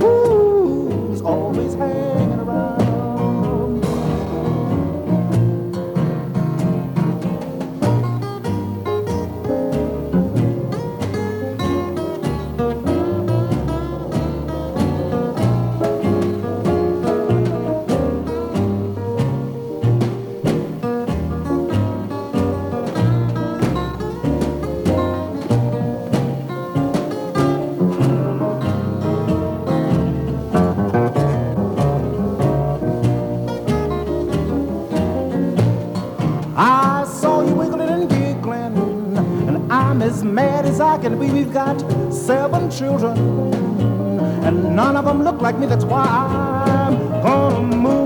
who's always happy. as I can be. We've got seven children, and none of them look like me. That's why I'm gonna move.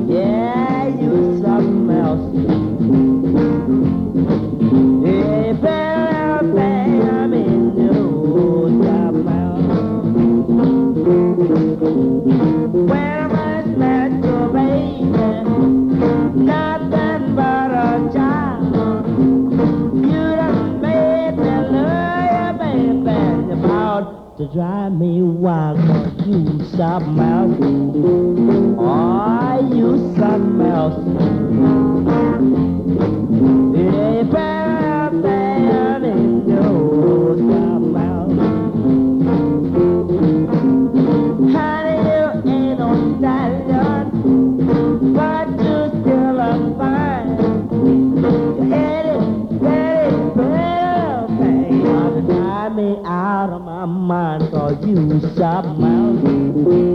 drive me wild, cause you something else. Oh, you something else. Yeah, sharp mouth.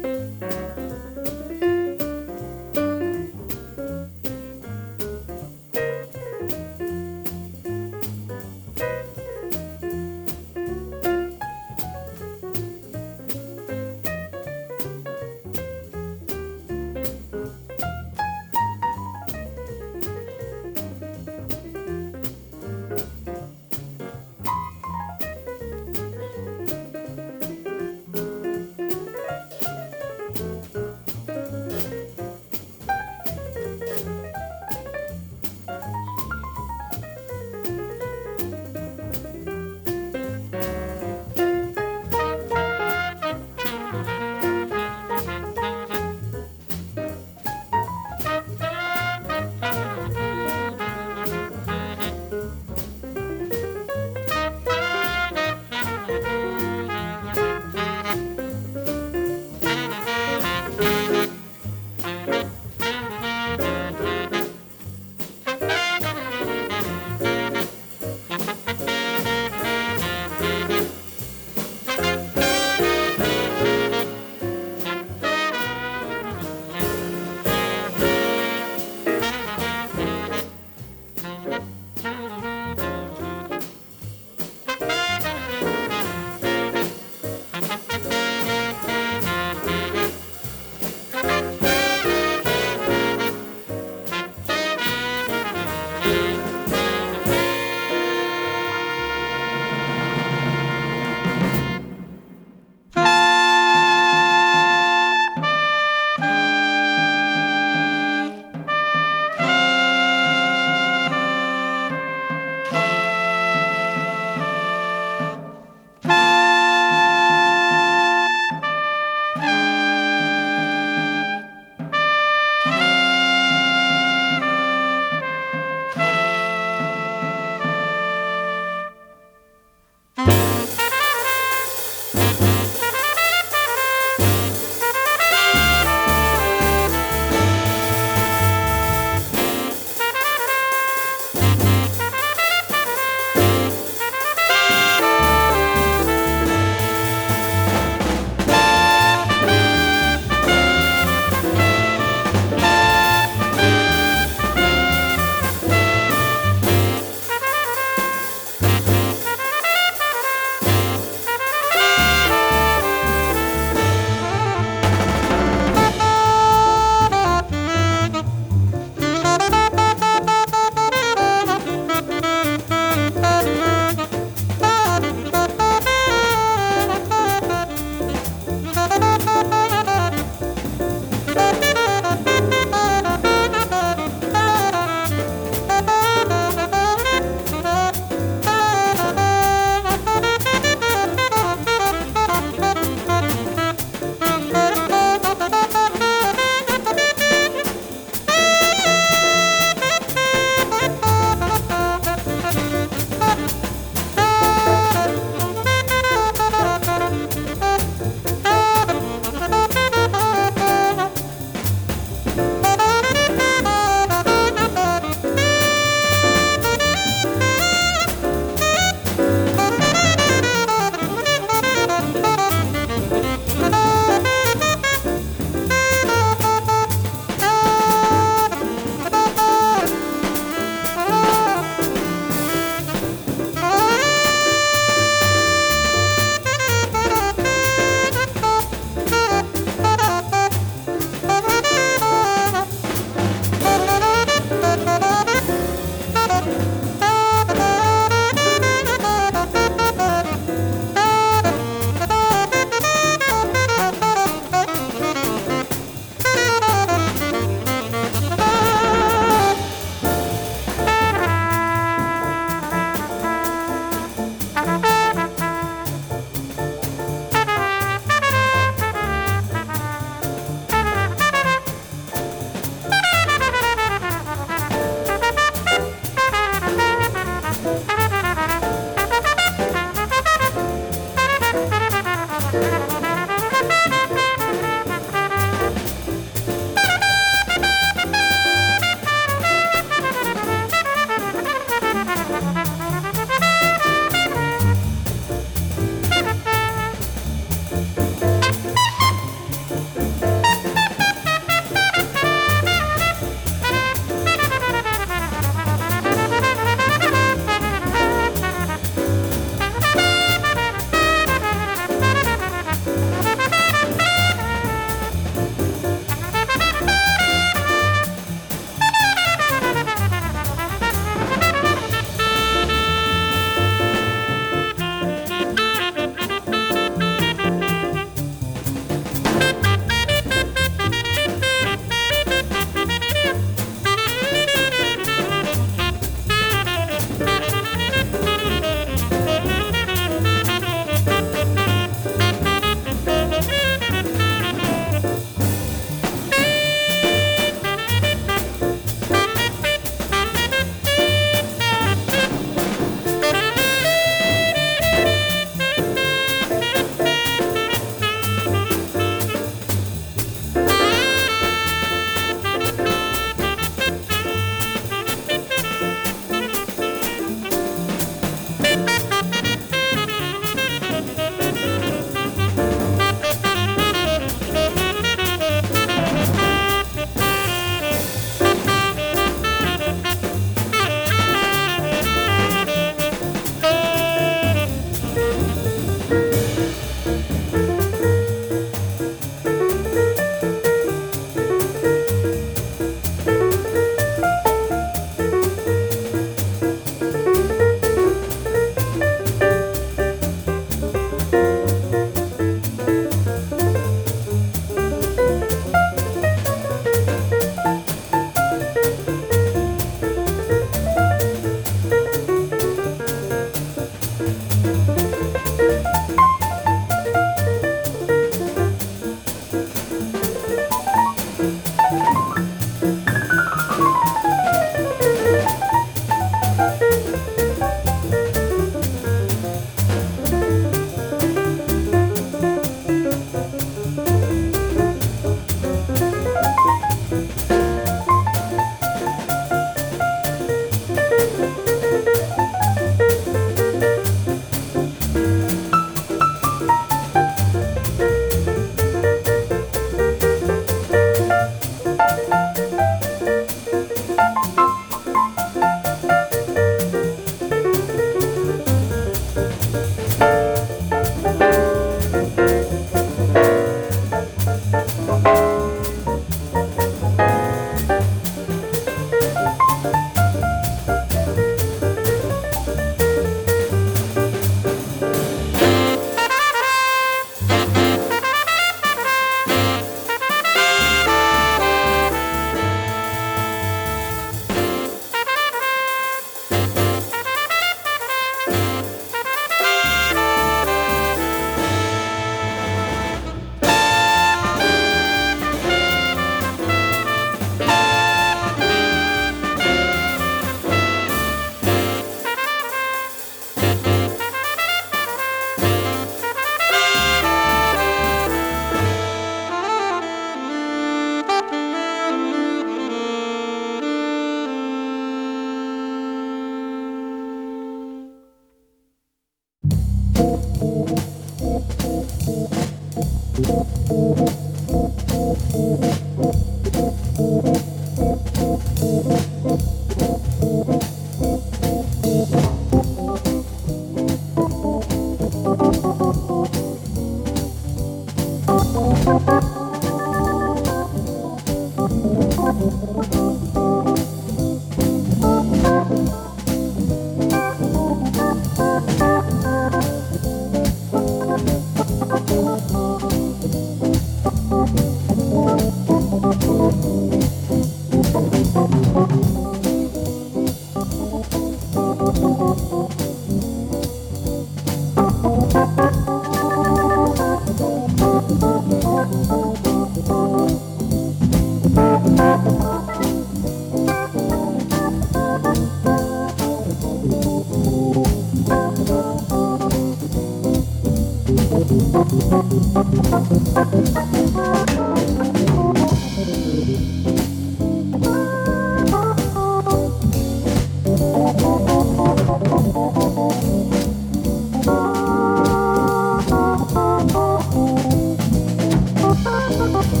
Thank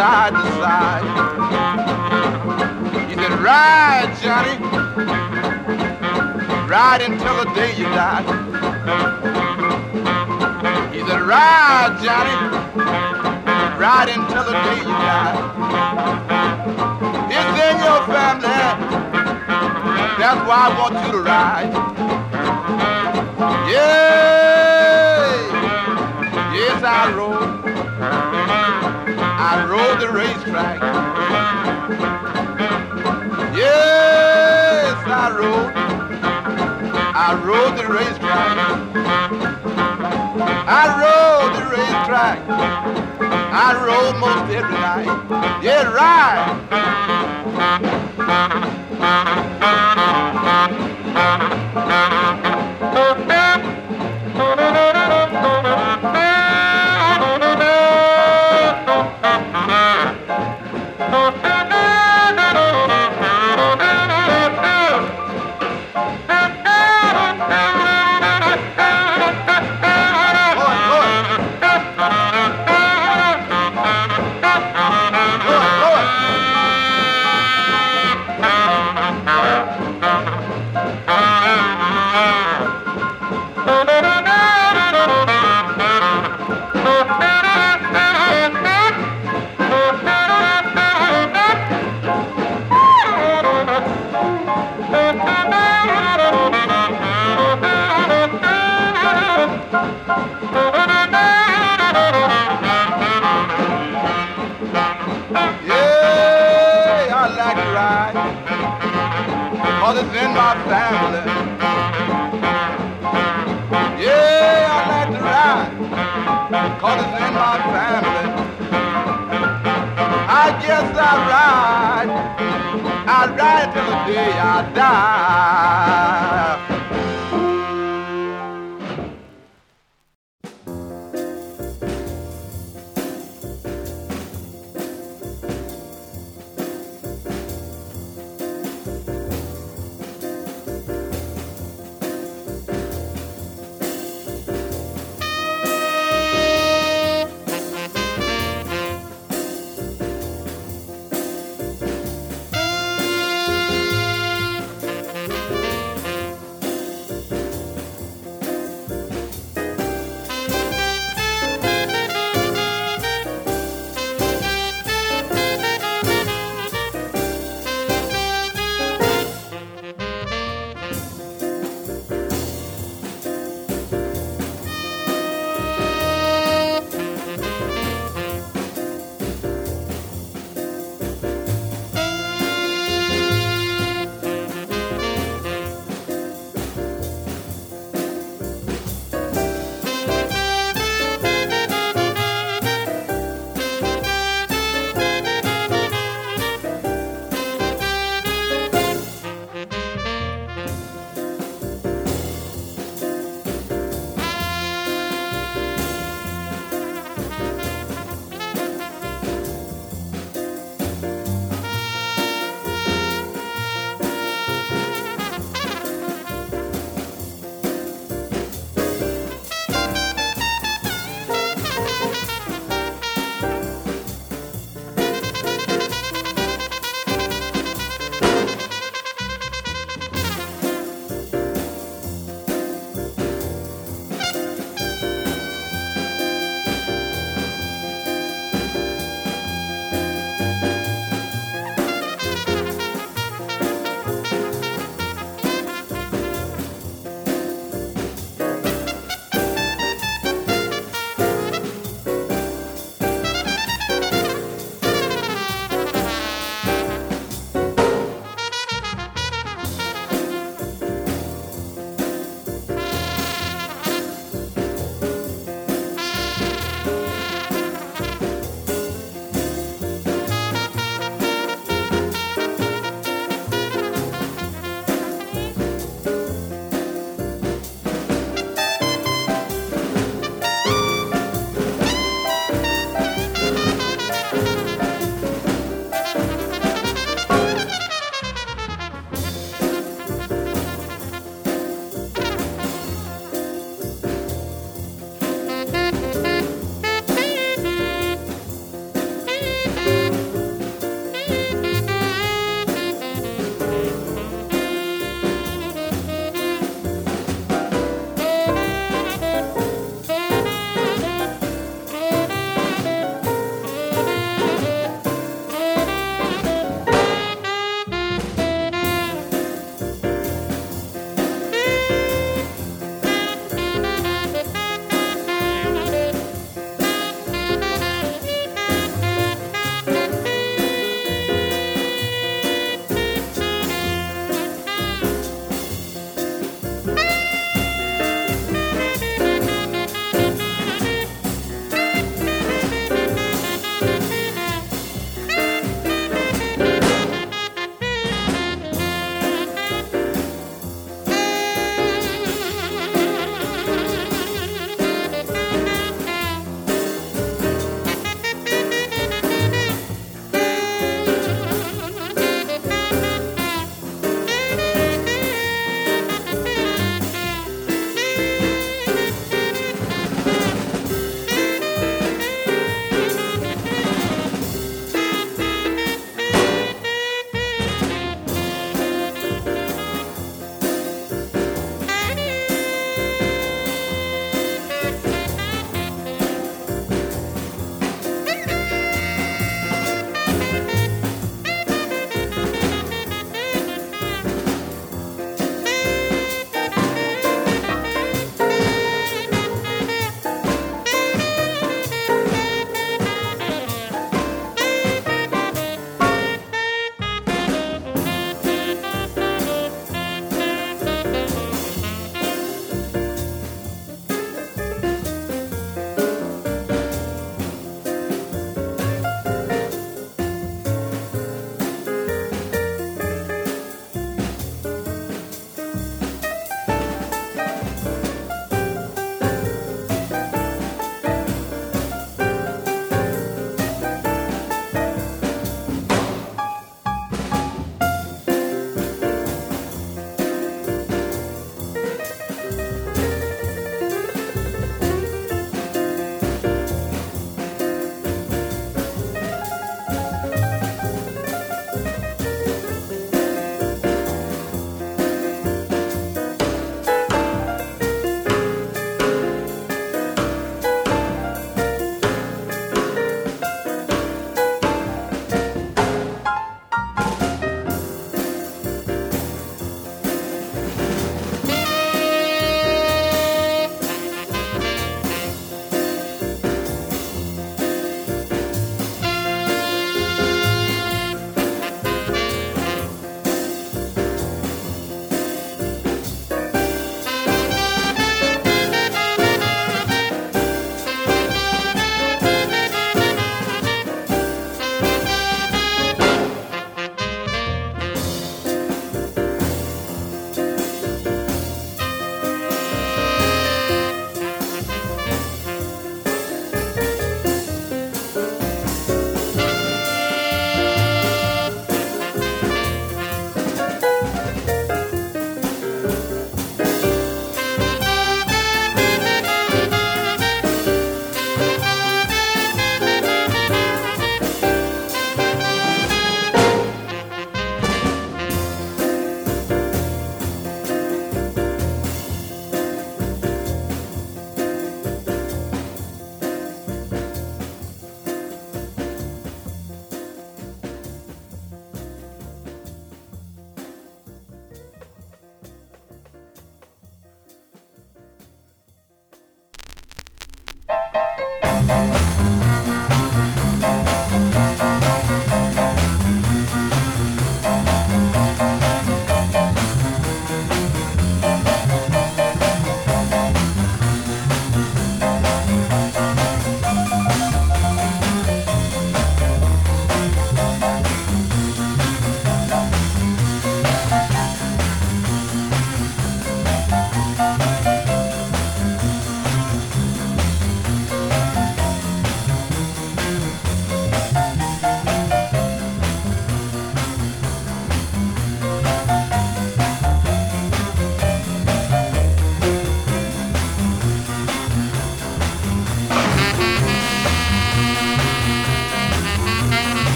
side to side. You said, ride, Johnny, ride until the day you die. He said, ride, Johnny, ride until the day you die. It's in your family, that's why I want you to ride. Yeah, yes I rode rode the racetrack. Yes, I rode. I rode the racetrack. I rode the racetrack. I rode most every night. Yeah, right. I guess I write, I ride till the day I die.